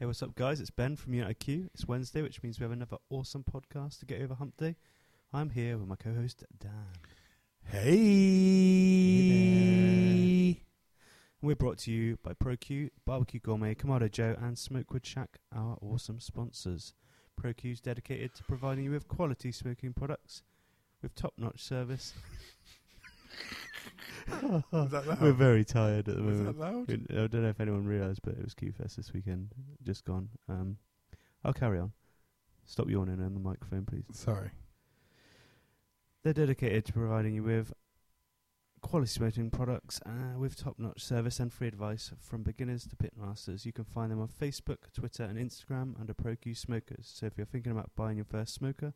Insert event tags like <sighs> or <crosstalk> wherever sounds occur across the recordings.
Hey, what's up, guys? It's Ben from United Q. It's Wednesday, which means we have another awesome podcast to get over Hump Day. I'm here with my co-host Dan. Hey. We're brought to you by ProQ, Barbecue Gourmet, Kamado Joe, and Smokewood Shack, our awesome sponsors. ProQ is dedicated to providing you with quality smoking products with top-notch service. <laughs> Was that loud? We're very tired at the moment. that loud? I don't know if anyone realised, but it was Q-Fest this weekend, just gone. Um, I'll carry on. Stop yawning on the microphone, please. Sorry. They're dedicated to providing you with quality smoking products uh, with top-notch service and free advice from beginners to pitmasters. You can find them on Facebook, Twitter, and Instagram under ProQ Smokers. So if you're thinking about buying your first smoker,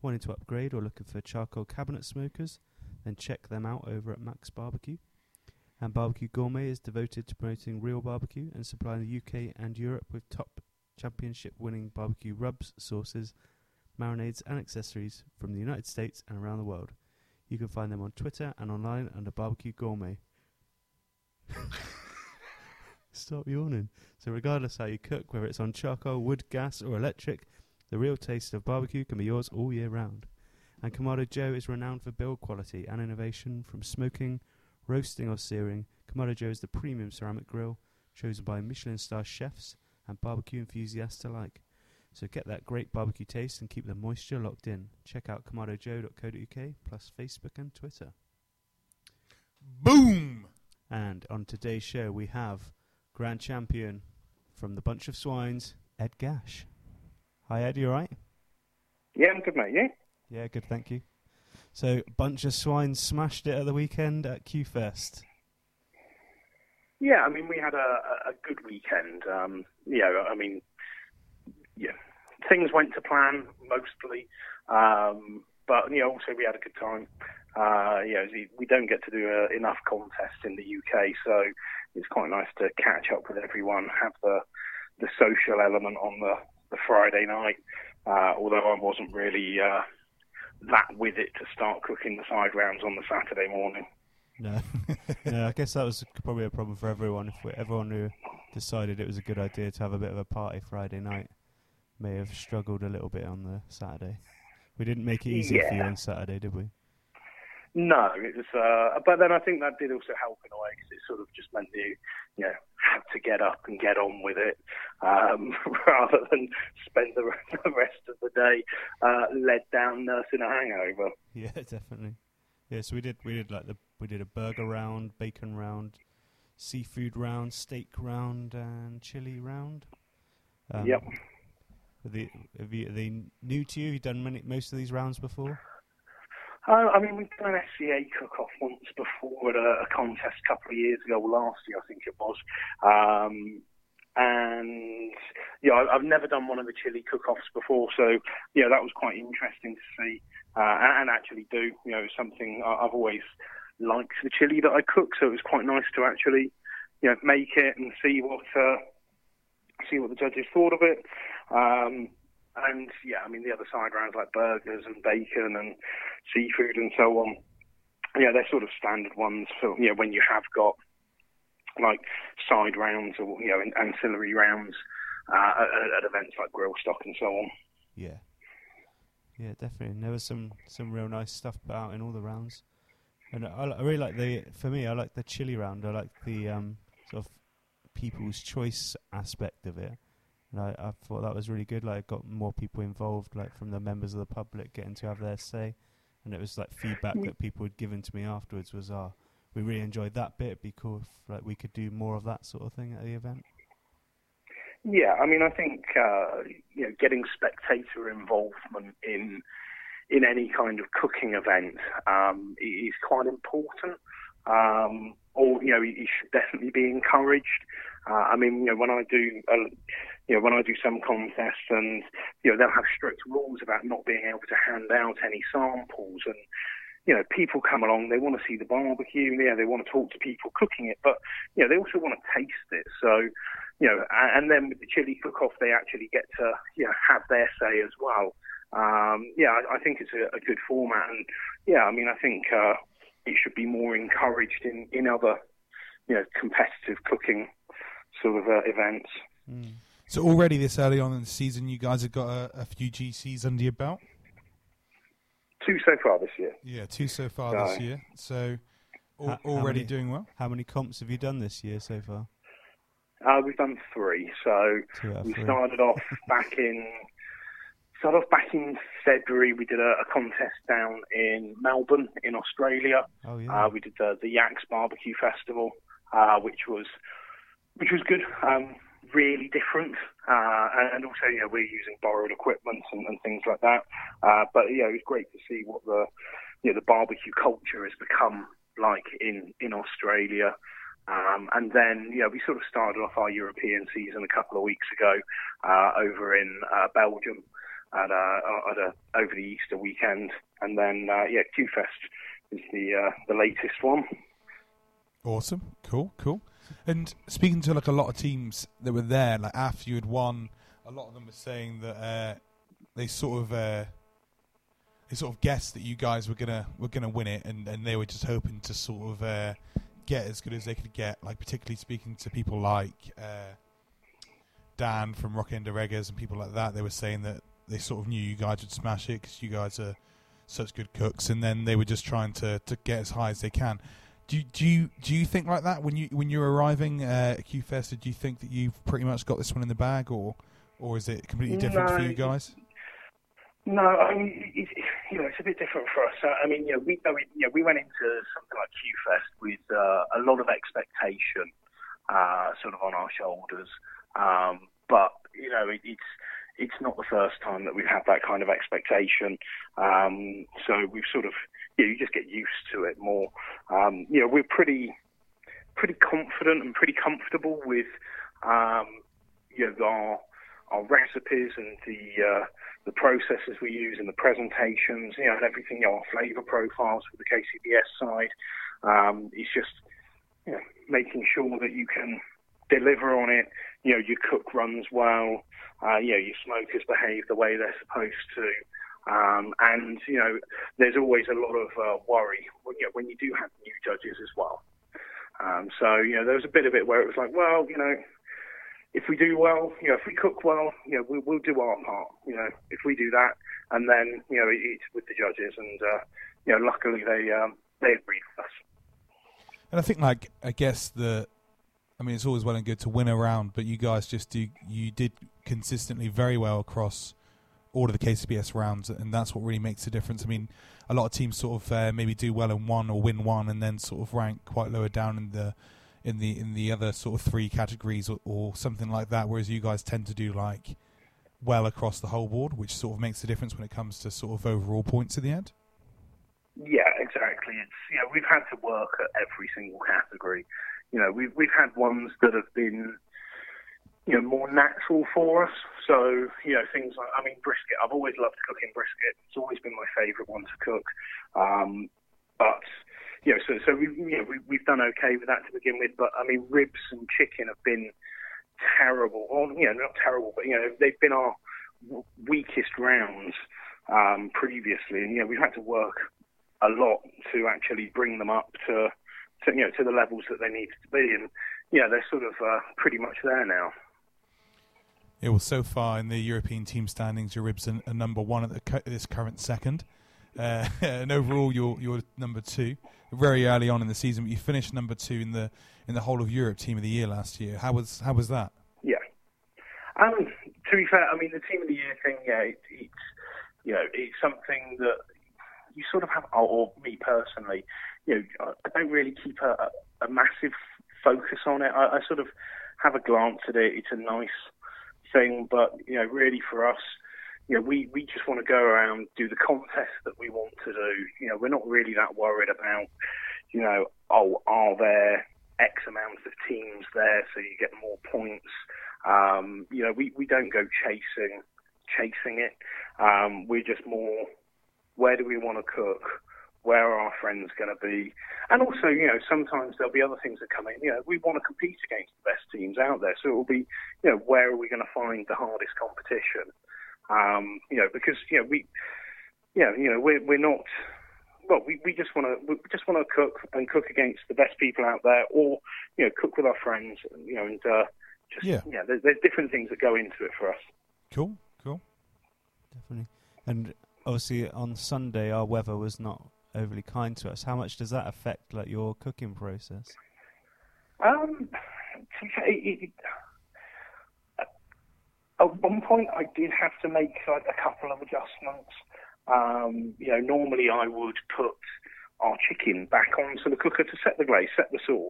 wanting to upgrade, or looking for charcoal cabinet smokers, then check them out over at Max Barbecue. And Barbecue Gourmet is devoted to promoting real barbecue and supplying the UK and Europe with top championship-winning barbecue rubs, sauces, marinades, and accessories from the United States and around the world. You can find them on Twitter and online under Barbecue Gourmet. <laughs> Stop yawning. So, regardless how you cook, whether it's on charcoal, wood, gas, or electric, the real taste of barbecue can be yours all year round. And Kamado Joe is renowned for build quality and innovation from smoking, roasting, or searing. Kamado Joe is the premium ceramic grill chosen by Michelin star chefs and barbecue enthusiasts alike. So get that great barbecue taste and keep the moisture locked in. Check out kamadojoe.co.uk plus Facebook and Twitter. Boom. And on today's show, we have Grand Champion from the Bunch of Swines, Ed Gash. Hi, Ed, you alright? Yeah, I'm good, mate. Yeah. Yeah, good, thank you. So, Bunch of swine smashed it at the weekend at Q Fest. Yeah, I mean, we had a, a good weekend. Um, yeah, I mean, yeah, things went to plan mostly, um, but you know, also we had a good time. Uh, you know, we- we don't get to do uh, enough contests in the UK, so it's quite nice to catch up with everyone, have the the social element on the the Friday night. Uh, although I wasn't really uh, that with it to start cooking the side rounds on the Saturday morning. No, <laughs> no, I guess that was probably a problem for everyone. If we, everyone who decided it was a good idea to have a bit of a party Friday night may have struggled a little bit on the Saturday. We didn't make it easy for you on Saturday, did we? No, it was. Uh, but then I think that did also help in a way because it sort of just meant you, you know, had to get up and get on with it, um, <laughs> rather than spend the, <laughs> the rest of the day uh, led down nursing a hangover. Yeah, <laughs> definitely. Yeah, so we did we did like the we did a burger round, bacon round, seafood round, steak round, and chili round. Um, Yep. Are they, are they new to you? Have you done many, most of these rounds before? Uh, I mean, we've done an SCA cook-off once before at a, a contest a couple of years ago, last year I think it was. Um, and yeah, I- I've never done one of the chili cook-offs before, so yeah, that was quite interesting to see uh, and, and actually do. You know, something I've always liked the chili that I cook, so it was quite nice to actually you know make it and see what uh, see what the judges thought of it. Um, and yeah, I mean the other side rounds like burgers and bacon and seafood and so on. Yeah, they're sort of standard ones for you know when you have got like side rounds or you know ancillary rounds uh, at, at events like Grillstock and so on. Yeah. Yeah, definitely. And there was some some real nice stuff out in all the rounds, and I, I really like the. For me, I like the chili round. I like the um, sort of people's choice aspect of it, and I, thought that was really good. Like, it got more people involved, like from the members of the public getting to have their say, and it was like feedback that people had given to me afterwards was, "Ah, we really enjoyed that bit. It'd be cool if like we could do more of that sort of thing at the event." Yeah, I mean, I think uh, you know, getting spectator involvement in in any kind of cooking event um, is quite important. Um, or you know, it should definitely be encouraged. Uh, I mean, you know, when I do, uh, you know, when I do some contests, and you know, they'll have strict rules about not being able to hand out any samples, and you know, people come along, they want to see the barbecue, yeah, they want to talk to people cooking it, but you know, they also want to taste it. So, you know, and then with the chili cook-off, they actually get to you know have their say as well. Um, yeah, I, I think it's a, a good format, and yeah, I mean, I think uh, it should be more encouraged in in other you know competitive cooking sort of uh, events. Mm. So already this early on in the season, you guys have got a, a few GCs under your belt. Two so far this year. Yeah, two so far No. this year. So al- How- how already many- doing well. How many comps have you done this year so far? Uh, we've done three. So Two out of we three. started off <laughs> back in started off back in February. We did a, a contest down in Melbourne in Australia. Oh yeah. Uh, we did the, the Yaks Barbecue Festival, uh, which was which was good. Um, really different, uh, and, also know we're using borrowed equipment and, and things like that. Uh, but yeah, it was great to see what the you know, the barbecue culture has become like in in Australia. Um, and then, you know, we sort of started off our European season a couple of weeks ago uh, over in uh, Belgium at, uh, at a, over the Easter weekend, and then uh, yeah, QFest is the uh, the latest one. Awesome, cool, cool. And speaking to like a lot of teams that were there, like after you had won, a lot of them were saying that uh, they sort of uh, they sort of guessed that you guys were gonna were gonna win it, and, and they were just hoping to sort of uh, get as good as they could get. Like particularly speaking to people like uh, Dan from Rock End Regas and people like that, they were saying that they sort of knew you guys would smash it because you guys are such good cooks, and then they were just trying to, to get as high as they can. Do you, do you do you think like that when you when you're arriving uh, at QFest? Do you think that you've pretty much got this one in the bag, or or is it completely different No, for you guys? No, I mean, it, you know, it's a bit different for us. I mean, you know, we, I mean, you know, we went into something like QFest with uh, a lot of expectation, uh, sort of on our shoulders. Um, but you know, it, it's it's not the first time that we've had that kind of expectation. Um, so we've sort of, you, know, you just get used to it more. Um, you know, we're pretty pretty confident and pretty comfortable with, um, you know, our our recipes and the uh, the processes we use and the presentations, you know, and everything, you know, our flavour profiles for the KCBS side. Um, it's just, you know, making sure that you can deliver on it. You know, your cook runs well. Uh, you know, your smokers behave the way they're supposed to. Um, and, you know, there's always a lot of uh, worry when, you know, when you do have new judges as well. Um, so, you know, there was a bit of it where it was like, well, you know, if we do well, you know, if we cook well, you know, we, we'll do our part. You know, if we do that, and then you know, it, it's with the judges, and uh, you know, luckily they um, they agreed with us. And I think like I guess the, I mean, it's always well and good to win a round, but you guys just do you did consistently very well across all of the KCBS rounds, and that's what really makes the difference. I mean, a lot of teams sort of uh, maybe do well in one or win one, and then sort of rank quite lower down in the in the in the other sort of three categories or, or something like that. Whereas you guys tend to do like well across the whole board, which sort of makes the difference when it comes to sort of overall points at the end. Yeah, exactly. It's you know, we've had to work at every single category. You know, we've we've had ones that have been you know more natural for us. So you know, things like I mean brisket. I've always loved cooking brisket. It's always been my favourite one to cook. Um, but you know, so so we you know we, we've done okay with that to begin with. But I mean, ribs and chicken have been terrible. Or you know, not terrible, but you know, they've been our weakest rounds um, previously, and you know, we've had to work a lot to actually bring them up to, to you know to the levels that they need to be, and yeah, they're sort of uh, pretty much there now. Yeah, well, so far in the European team standings, your ribs are, are number one at cu- this current second, uh, <laughs> and overall you're you're number two. Very early on in the season, but you finished number two in the in the whole of Europe team of the year last year. How was how was that? Yeah. Um, to be fair, I mean the team of the year thing, yeah, it, it's you know it's something that you sort of have, or, me personally, you know, I I don't really keep a, a massive focus on it. I, I sort of have a glance at it. It's a nice thing, but you know, really for us, you know, we, we just want to go around do the contest that we want to do. You know, we're not really that worried about, you know, oh, are there X amount of teams there so you get more points? Um, you know, we, we don't go chasing chasing it. Um, we're just more where do we want to cook? Where are our friends going to be? And also, you know, sometimes there'll be other things that come in. You know, we want to compete against the best teams out there, so it will be, you know, where are we going to find the hardest competition? Um, you know, because you know we, yeah, you know, we're we're not. Well, we, we just want to we just want to cook and cook against the best people out there, or you know, cook with our friends, you know, and uh, Just, Yeah. yeah. There's, there's different things that go into it for us. Cool, cool. Definitely. And obviously, on Sunday, our weather was not overly kind to us. How much does that affect like your cooking process? Um, it, at one point, I did have to make like a couple of adjustments. Um, you know, normally I would put our chicken back onto the cooker to set the glaze, set the sauce.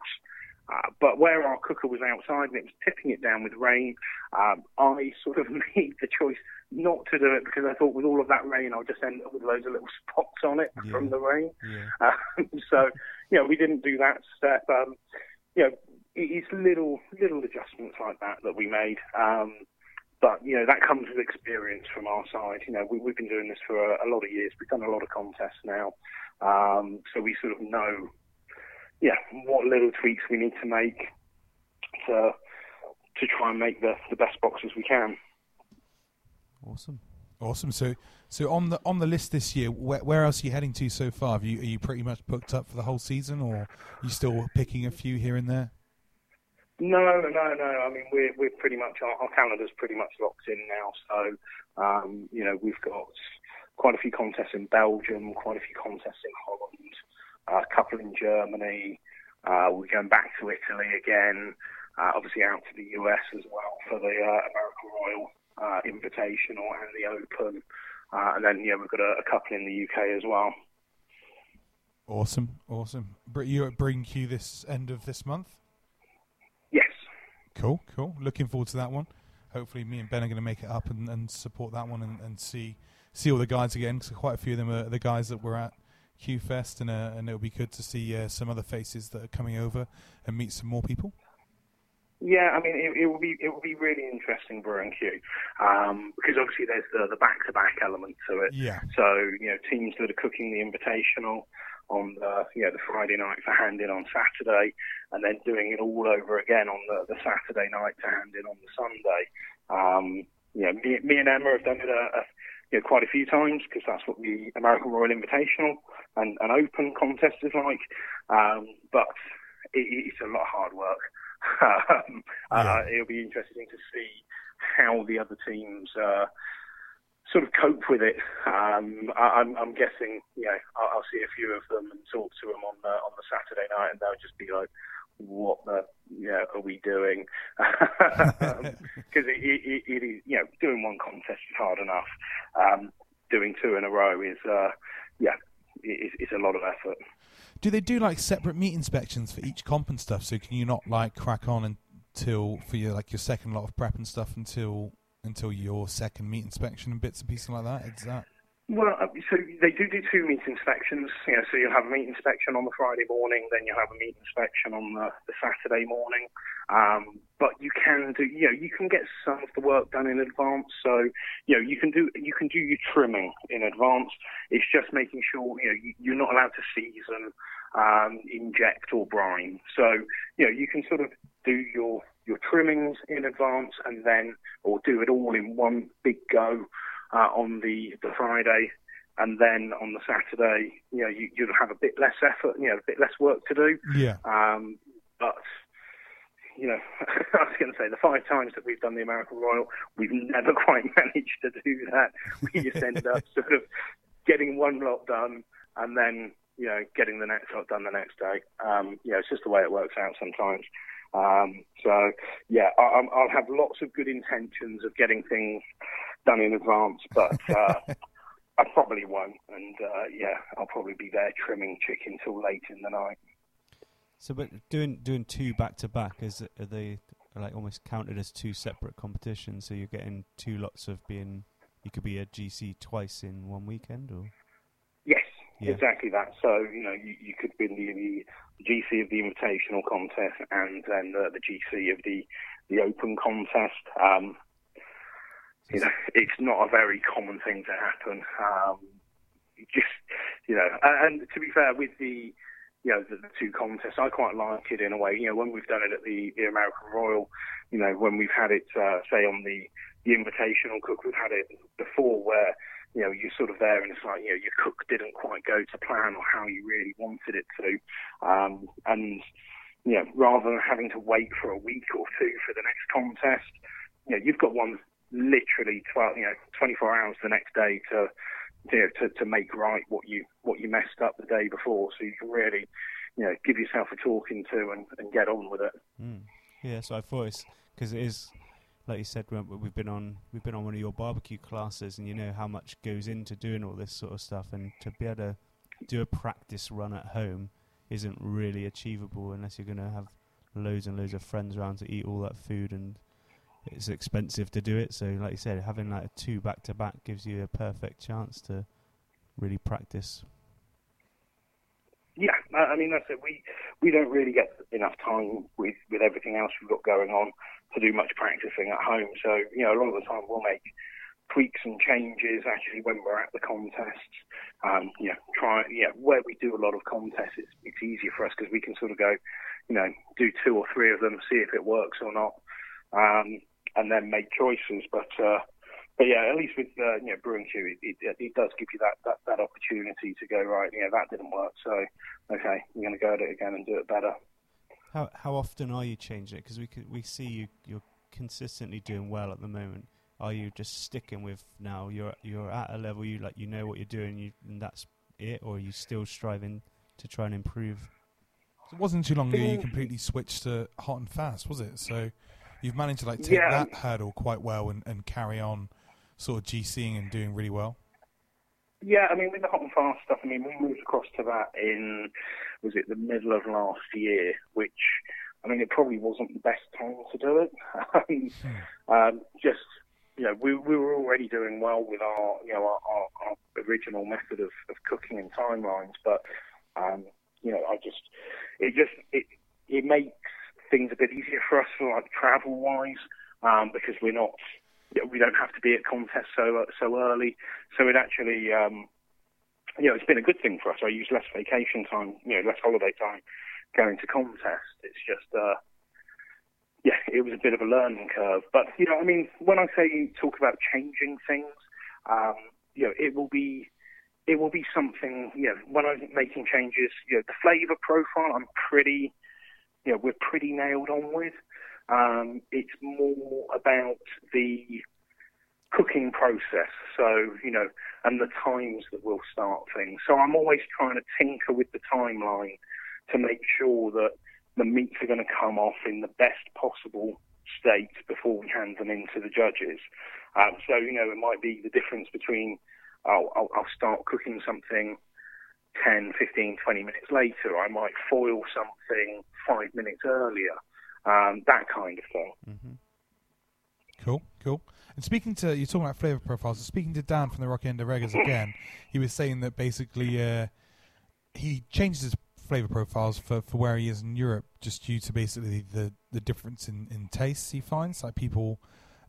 Uh, but where our cooker was outside and it was tipping it down with rain, um, I sort of <laughs> made the choice not to do it because I thought with all of that rain, I'll just end up with loads of little spots on it Yeah. from the rain. Yeah. <laughs> Um, so, you know, we didn't do that step. Um, you know, it's little little adjustments like that that we made. Um, but you know, that comes with experience from our side. You know, we, we've been doing this for a, a lot of years. We've done a lot of contests now, um, so we sort of know, yeah, what little tweaks we need to make to to try and make the the best boxes we can. Awesome. Awesome. So, so on the on the list this year, where, where else are you heading to so far? Have you, are you pretty much booked up for the whole season, or are you still picking a few here and there? No, no, no. I mean, we're we're pretty much our, our calendar's pretty much locked in now. So, um, you know, we've got quite a few contests in Belgium, quite a few contests in Holland, a couple in Germany. Uh, we're going back to Italy again. Uh, obviously, out to the US as well for the uh, American Royal uh, Invitational and the Open. Uh, and then, yeah, we've got a, a couple in the UK as well. Awesome, awesome. You at Bring Q this end of this month? Yes. Cool, cool. Looking forward to that one. Hopefully, me and Ben are going to make it up and, and support that one and, and see see all the guys again. Because quite a few of them are the guys that were at Q Fest, and uh, and it'll be good to see uh, some other faces that are coming over and meet some more people. Yeah, I mean, it, it will be it will be really interesting, and Q, um, because obviously there's the the back to back element to it. Yeah, So you know, teams that are cooking the invitational on the you know the Friday night for hand in on Saturday, and then doing it all over again on the, the Saturday night to hand in on the Sunday. Um, you know, me, me and Emma have done it a, a, you know, quite a few times because that's what the American Royal Invitational and an Open contest is like. Um, but it, it's a lot of hard work. <laughs> um, uh, it'll be interesting to see how the other teams. Uh, sort of cope with it. Um, I, I'm, I'm guessing, you know, I'll, I'll see a few of them and talk to them on the on the Saturday night, and they'll just be like, "What the, you know, are we doing?" <laughs> Because it, it, it, it is, you know, doing one contest is hard enough. Um, doing two in a row is, uh, yeah, it, it's- it's a lot of effort. Do they do like separate meat inspections for each comp and stuff? So can you not like crack on until for your like your second lot of prep and stuff until until your second meat inspection and bits and pieces like that? Is that Well, uh, so they do do two meat inspections. You know, so you'll have a meat inspection on the Friday morning, then you'll have a meat inspection on the, the Saturday morning. Um, but you can do, you know, you can get some of the work done in advance. So, you know, you can do you can do your trimming in advance. It's just making sure you know you, you're not allowed to season, um, inject or brine. So, you know, you can sort of do your your trimmings in advance and then, or do it all in one big go uh, on the, the Friday, and then on the Saturday, you know, you, you'll have a bit less effort, you know, a bit less work to do. yeah? Um, but you know, <laughs> I was going to say the five times that we've done the American Royal, we've never <laughs> quite managed to do that. We just end up sort of getting one lot done and then you know getting the next lot done the next day. Um, you know, it's just the way it works out sometimes. Um, so yeah, I, I'm- I'll have lots of good intentions of getting things done in advance, but <laughs> uh, I probably won't. And uh, yeah, I'll probably be there trimming chicken till late in the night. So, but doing doing two back to back is are they like almost counted as two separate competitions? So you're getting two lots of being. You could be a GC twice in one weekend, or Yes, Yeah. exactly that. So you know, you, you could be the, the GC of the Invitational contest and then the, the GC of the the Open contest. Um, you know, it's not a very common thing to happen. Um, just you know, and, and to be fair, with the you know the, the two contests, I quite like it in a way. You know, when we've done it at the the American Royal, you know, when we've had it uh, say on the the Invitational Cook, we've had it before where you know, you're sort of there and it's like, you know, your cook didn't quite go to plan or how you really wanted it to. Um, and, you know, rather than having to wait for a week or two for the next contest, you know, you've got one literally 12, you know, 24 hours the next day to, you know, to, to make right what you what you messed up the day before, so you can really, you know, give yourself a talking to and, and get on with it. Mm. Yeah, so I thought it's because it is, like you said, we've been on we've been on one of your barbecue classes, and you know how much goes into doing all this sort of stuff, and to be able to do a practice run at home isn't really achievable unless you're going to have loads and loads of friends around to eat all that food and it's expensive to do it. So, like you said, having like a two back to back gives you a perfect chance to really practice. Yeah, I mean that's it. We we don't really get enough time with with everything else we've got going on to do much practicing at home. So you know, a lot of the time we'll make tweaks and changes actually when we're at the contests. Um, try yeah where we do a lot of contests, it's, it's easier for us because we can sort of go, you know, do two or three of them, see if it works or not. Um, and then make choices. But uh, but yeah, at least with uh, you know brewing Q, it, it, it, does give you that, that that opportunity to go right. Yeah, that didn't work, so okay, we're going to go at it again and do it better. How how often are you changing it? Because we could, we see you you're consistently doing well at the moment. Are you just sticking with now? You're you're at a level you like you know what you're doing, you, and that's it, or are you still striving to try and improve? It wasn't too long ago you completely switched to hot and fast, was it? So you've managed to like take yeah. that hurdle quite well and, and carry on sort of GCing and doing really well. Yeah, I mean, with the hot and fast stuff, I mean, we moved across to that in, was it the middle of last year, which, I mean, it probably wasn't the best time to do it. <laughs> Hmm. um, just, you know, we, we were already doing well with our, you know, our, our, our original method of, of cooking and timelines, but, um, you know, I just, it just, it, it makes things a bit easier for us, for like travel wise, um, because we're not, we don't have to be at contests so so early. So it actually, um, you know, it's been a good thing for us. I use less vacation time, you know, less holiday time going to contests. It's just, uh, yeah, it was a bit of a learning curve. But you know, I mean, when I say you talk about changing things, um, you know, it will be it will be something, you know, when I'm making changes, you know, the flavour profile, I'm pretty you know, we're pretty nailed on with. Um, it's more about the cooking process, so you know, and the times that we'll start things. So I'm always trying to tinker with the timeline to make sure that the meats are going to come off in the best possible state before we hand them into the judges. Um, so you know, it might be the difference between I'll, I'll, I'll start cooking something 10, 15, 20 minutes later. I might foil something five minutes earlier. Um, that kind of thing. Mm-hmm. Cool, cool. And speaking to you're talking about flavor profiles. So Speaking to Dan from the Rocky End Reggers again, he was saying that basically uh, he changes his flavor profiles for, for where he is in Europe, just due to basically the, the difference in, in tastes he finds. Like people,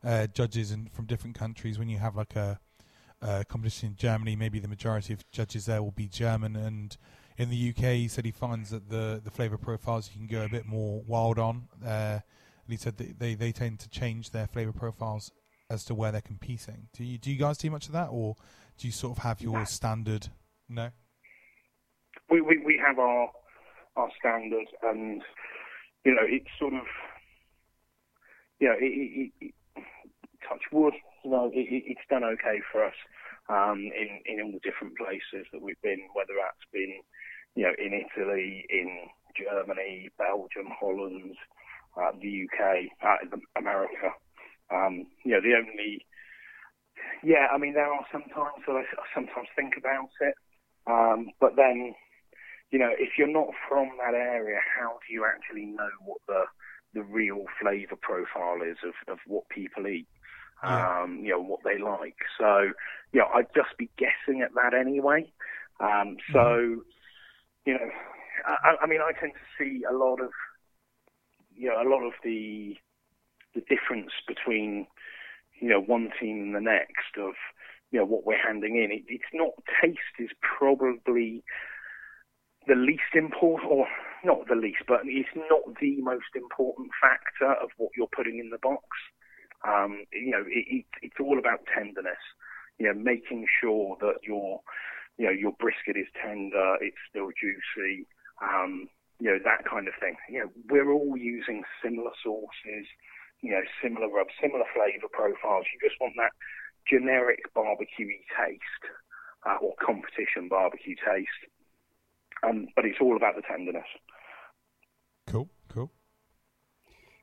uh, judges in, from different countries, when you have like a uh, competition in Germany, maybe the majority of judges there will be German. And in the UK, he said he finds that the, the flavour profiles you can go a bit more wild on. Uh, and he said that they, they tend to change their flavour profiles as to where they're competing. Do you do you guys do much of that, or do you sort of have your no. standard? No. We, we we have our our standard, and you know it's sort of you know it, it, it, touch wood. You know it, it's done okay for us um, in in all the different places that we've been, whether that's been you know in Italy, in Germany, Belgium, Holland, uh, the UK, uh, America. Um, you know the only yeah, I mean there are some times that I, I sometimes think about it, um, but then you know if you're not from that area, how do you actually know what the the real flavour profile is of, of what people eat? Um, you know, what they like. So, you know, I'd just be guessing at that anyway. Um, so, mm-hmm. you know, I, I mean, I tend to see a lot of, you know, a lot of the the difference between, you know, one team and the next of, you know, what we're handing in. It, it's not taste is probably the least important, or not the least, but it's not the most important factor of what you're putting in the box. Um, you know, it, it, it's all about tenderness. You know, making sure that your, you know, your brisket is tender, it's still juicy. Um, you know, that kind of thing. You know, we're all using similar sauces, you know, similar rubs, similar flavour profiles. You just want that generic barbecue taste uh, or competition barbecue taste. Um, but it's all about the tenderness. Cool, cool.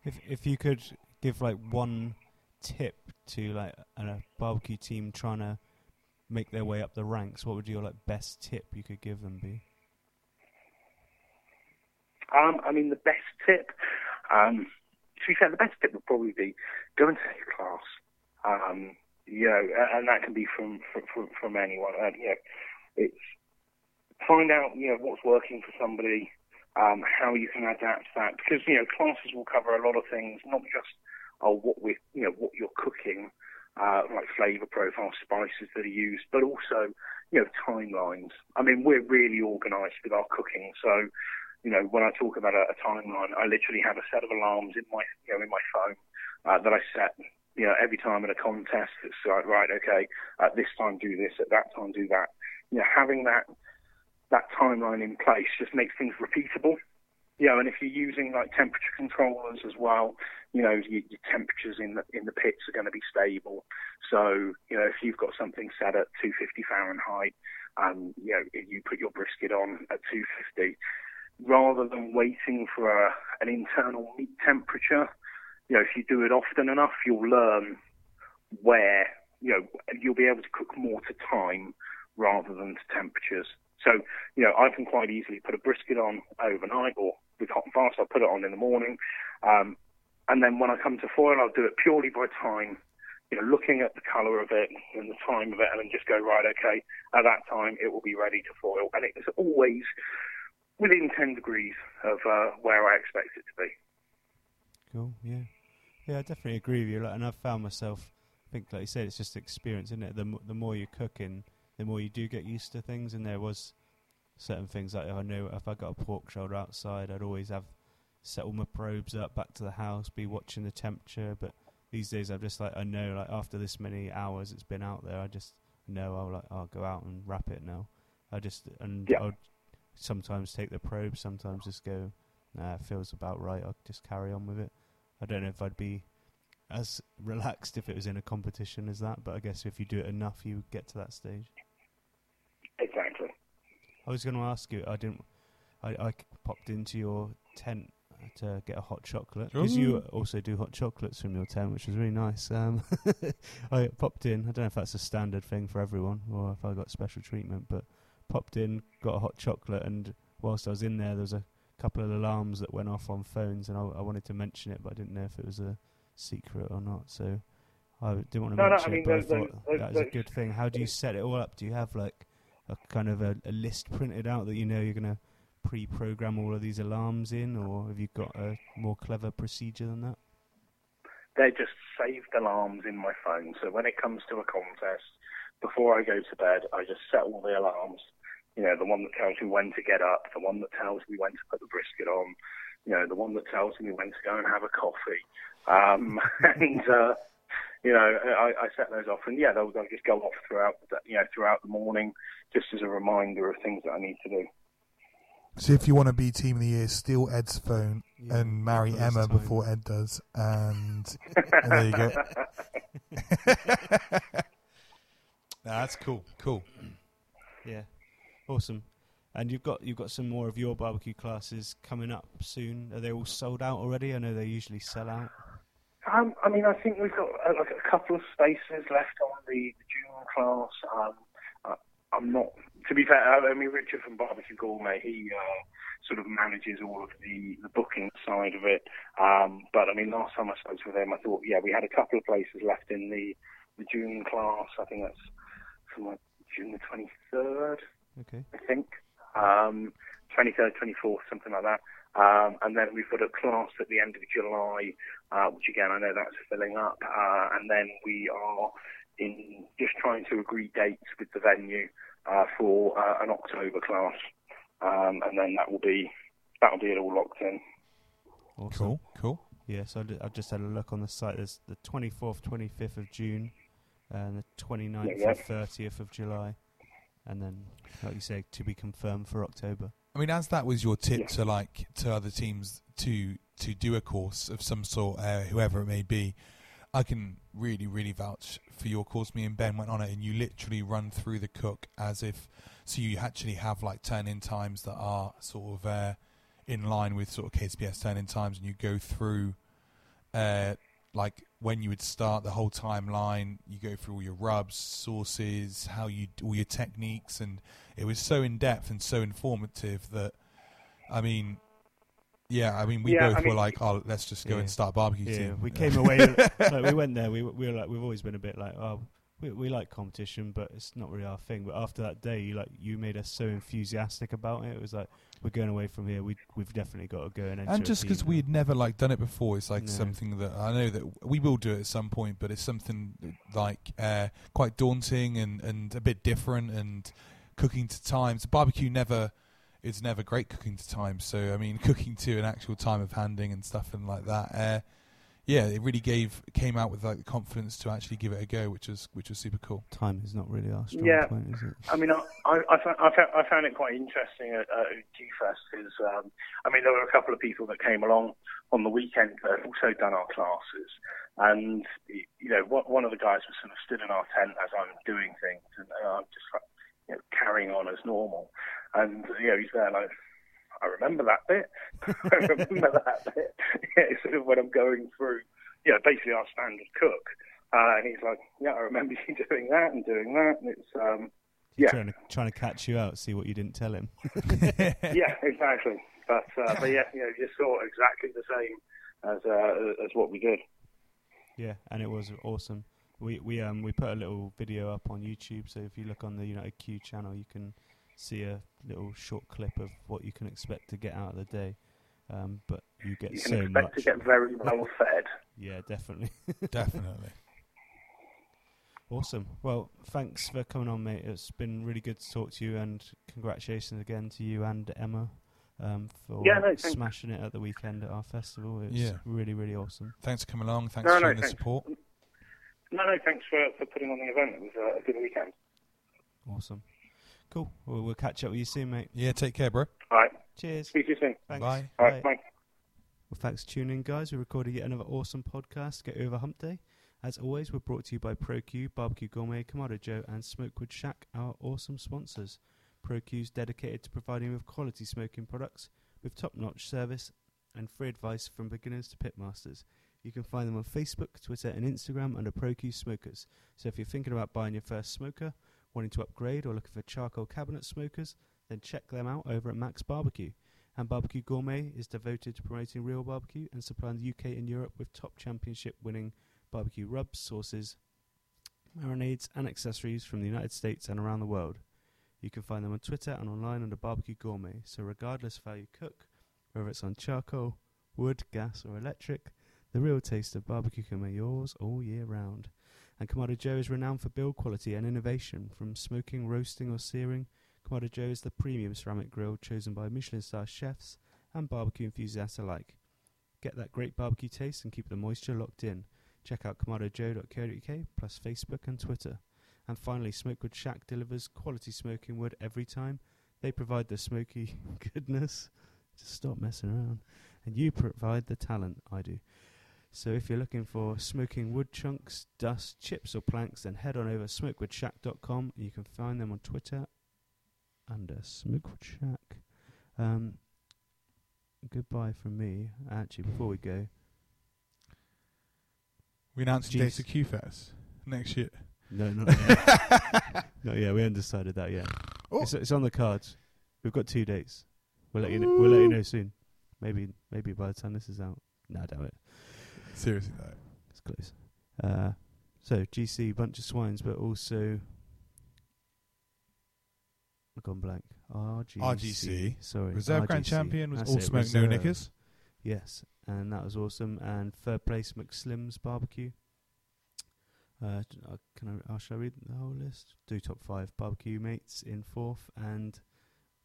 If if you could give like one tip to like a barbecue team trying to make their way up the ranks, what would your like best tip you could give them be? Um, I mean, the best tip, um, to be fair, the best tip would probably be go and take a class. Um, you know, and that can be from from, from anyone. Uh, you know, it's find out you know what's working for somebody, um, how you can adapt that because you know classes will cover a lot of things, not just oh what we you know what you're cooking, uh, like flavour profile, spices that are used, but also you know timelines. I mean, we're really organised with our cooking, so you know, when I talk about a, a timeline, I literally have a set of alarms in my, you know, in my phone uh, that I set, you know, every time in a contest. It's like, right, okay, at this time do this, at that time do that. You know, having that that timeline in place just makes things repeatable. You know, and if you're using like temperature controllers as well, you know, your, your temperatures in the in the pits are going to be stable. So, you know, if you've got something set at 250 Fahrenheit, and you know, you put your brisket on at 250 rather than waiting for a, an internal meat temperature. You know, if you do it often enough, you'll learn where, you know, you'll be able to cook more to time rather than to temperatures. So, you know, I can quite easily put a brisket on overnight or with hot and fast, I'll put it on in the morning. Um, and then when I come to foil, I'll do it purely by time, you know, looking at the colour of it and the time of it, and then just go, right, okay, at that time it will be ready to foil. And it's always within 10 degrees of uh, where I expect it to be. Cool, yeah. Yeah, I definitely agree with you. Like, and I've found myself, I think, like you said, it's just experience, isn't it? The, m- the more you're cooking, the more you do get used to things. And there was certain things like I know if I got a pork shoulder outside, I'd always have set all my probes up back to the house, be watching the temperature. But these days, I'm just like, I know, like after this many hours it's been out there, I just know I'll like I'll go out and wrap it now. I just and yeah. I'll sometimes take the probe, sometimes just go, nah, it feels about right. I'll just carry on with it. I don't know if I'd be as <laughs> relaxed if it was in a competition as that, but I guess if you do it enough, you get to that stage. I was going to ask you. I didn't. I, I popped into your tent to get a hot chocolate because you also do hot chocolates from your tent, which was really nice. Um, <laughs> I popped in. I don't know if that's a standard thing for everyone or if I got special treatment, but popped in, got a hot chocolate, and whilst I was in there, there was a couple of alarms that went off on phones, and I, I wanted to mention it, but I didn't know if it was a secret or not. So I didn't want to no, mention no, I mean, it, but those, I thought those, that was those, a good thing. How do you set it all up? Do you have like a kind of a, a list printed out that you know you're going to pre-program all of these alarms in, or have you got a more clever procedure than that? They're just saved alarms in my phone. So when it comes to a contest, before I go to bed, I just set all the alarms you know, the one that tells me when to get up, the one that tells me when to put the brisket on, you know, the one that tells me when to go and have a coffee. Um, <laughs> and, uh, you know, I, I set those off, and yeah, they'll, they'll just go off throughout, the, you know, throughout the morning, just as a reminder of things that I need to do. So if you want to be team of the year, steal Ed's phone Yeah, and marry Emma time. before Ed does, and, and there you go. <laughs> Nah, that's cool. Cool. Yeah, awesome. And you've got you've got some more of your barbecue classes coming up soon. Are they all sold out already? I know they usually sell out. Um, I mean, I think we've got uh, like a couple of spaces left on the, the June class. Um, I, I'm not, to be fair. I mean, Richard from Barbecue Gourmet, he uh, sort of manages all of the, the booking side of it. Um, but I mean, last time I spoke with him, I thought, yeah, we had a couple of places left in the the June class. I think that's from like June the 23rd. Okay. I think. Um, 23rd, 24th, something like that. Um, and then we've got a class at the end of July, uh, which again, I know that's filling up. Uh, and then we are in just trying to agree dates with the venue uh, for uh, an October class. Um, and then that will be that will be it all locked in. Awesome. Cool. Cool. Yeah, so I've just had a look on the site. There's the 24th, 25th of June, and the 29th Yeah, and 30th of July, and then, like you say, to be confirmed for October. I mean, as that was your tip Yeah. to like to other teams to to do a course of some sort, uh, whoever it may be, I can really, really vouch for your course. Me and Ben went on it, and you literally run through the cook as if so you actually have like turn in times that are sort of uh, in line with sort of KCBS turn in times, and you go through uh, like when you would start the whole timeline. You go through all your rubs, sources, how you all your techniques, and it was so in depth and so informative that I mean. Yeah, I mean, we Yeah, both I were mean- like, "Oh, let's just go Yeah. and start a barbecue Yeah, team." we <laughs> came away. like, we went there. We, were- we were like, we've always been a bit like, oh, we, we like competition, but it's not really our thing. But after that day, you like, you made us so enthusiastic about it. It was like, we're going away from here. We we've definitely got to go and enter. and just because we had never like done it before, it's like No. something that I know that we will do it at some point, but it's something like uh, quite daunting and, and a bit different. And cooking to times, barbecue never is never great cooking to times. So I mean, <laughs> cooking to an actual time of handing and stuff and like that. Uh, yeah, it really gave came out with like the confidence to actually give it a go, which was which was super cool. time is not really our strong Yeah. point, is it? I mean, I, I, I, found, I, found, I found it quite interesting at, at Q-Fest because, um, I mean, there were a couple of people that came along on the weekend that had also done our classes. And, you know, one one of the guys was sort of stood in our tent as I'm doing things and uh, I'm just like, you know, carrying on as normal. And, you know, he's there like, I remember that bit. <laughs> I remember <laughs> that bit. <laughs> yeah, sort of when I'm going through, you know, basically our standard cook. Uh, and he's like, yeah, I remember you doing that and doing that. And it's, um, He's Yeah. trying to trying to catch you out, see what you didn't tell him. yeah, exactly. But uh, but yeah, you know, you saw exactly the same as uh, as what we did. Yeah, and it was awesome. We we um we put a little video up on YouTube, so if you look on the United Q channel, you can see a little short clip of what you can expect to get out of the day. Um, but you get You so can expect much. to get very well <laughs> fed. Yeah, definitely. <laughs> Definitely. Awesome. Well, thanks for coming on, mate. It's been really good to talk to you, and congratulations again to you and Emma um, for Yeah, no, thanks. smashing it at the weekend at our festival. It's Yeah. really, really awesome. Thanks for coming along. Thanks No, for no, the thanks. support. No, no, thanks for, for putting on the event. It was uh, a good weekend. Awesome. Cool. Well, we'll catch up with you soon, mate. Yeah, take care, bro. All right, Cheers. speak to you soon. Thanks. Bye. All right, bye. Well, thanks for tuning in, guys. We recorded yet another awesome podcast, Get Over Hump Day. As always, we're brought to you by ProQ, Barbecue Gourmet, Kamado Joe, and Smokewood Shack, our awesome sponsors. ProQ is dedicated to providing you with quality smoking products with top-notch service and free advice from beginners to pitmasters. You can find them on Facebook, Twitter, and Instagram under ProQ Smokers. So if you're thinking about buying your first smoker, wanting to upgrade, or looking for charcoal cabinet smokers, then check them out over at Max Barbecue and Barbecue Gourmet is devoted to promoting real barbecue and supplying the UK and Europe with top championship winning barbecue rubs, sauces, marinades, and accessories from the United States and around the world. You can find them on Twitter and online under Barbecue Gourmet. So, regardless of how you cook, whether it's on charcoal, wood, gas, or electric, the real taste of barbecue can be yours all year round. And Kamado Joe is renowned for build quality and innovation, from smoking, roasting, or searing. Kamado Joe is the premium ceramic grill chosen by Michelin star chefs and barbecue enthusiasts alike. Get that great barbecue taste and keep the moisture locked in. Check out kamadojoe.co.uk plus Facebook and Twitter. And finally, Smokewood Shack delivers quality smoking wood every time. They provide the smoky <laughs> goodness. Just stop messing around. And you provide the talent. I do. So if you're looking for smoking wood chunks, dust, chips, or planks, then head on over to smokewoodshack.com. You can find them on Twitter under smokewoodshack. Um, goodbye from me. Actually, before we go, We announced Jeez. dates of QFest next year. no, not <laughs> yet. not yet. We haven't decided that yet. Oh. It's, it's on the cards. We've got two dates. We'll let you. Know, we'll let you know soon. Maybe, maybe by the time this is out. No, I doubt it. Seriously though. It's close. Uh, so GC bunch of swines, but also I've gone blank. RGC. RGC. Sorry. Reserve Grand Champion was all it, smoke, no Reserve. knickers. Yes, and that was awesome. And third place, McSlim's Barbecue. Uh, uh, can I? Uh, shall I read the whole list? Do top five barbecue mates in fourth, and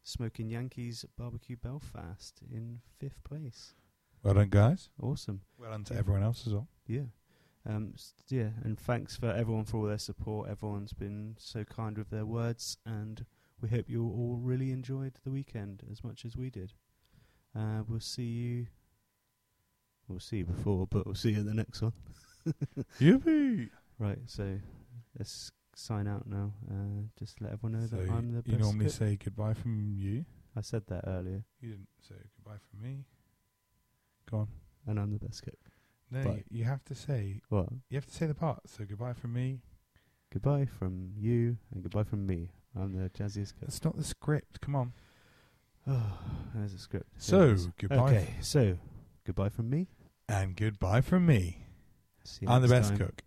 Smoking Yankees Barbecue Belfast in fifth place. Well done, guys. Awesome. Well done to everyone else as well. Yeah. Um, yeah, and thanks for everyone for all their support. Everyone's been so kind with their words, and we hope you all really enjoyed the weekend as much as we did. Uh, we'll see you. We'll see you before, but we'll see you in the next one. <laughs> Yippee! Right, so let's sign out now. Uh, just let everyone know So that I'm the you normally cook. say goodbye from you. I said that earlier, You didn't say goodbye from me. Go on. and I'm the best cook. No, Bye. you have to say What? you have to say the part. So goodbye from me. Goodbye from you, and goodbye from me. I'm the jazziest cook. That's not the script. Come on. <sighs> Oh, there's a script. So goodbye Okay, so goodbye from me. and goodbye from me. I'm the best time. cook.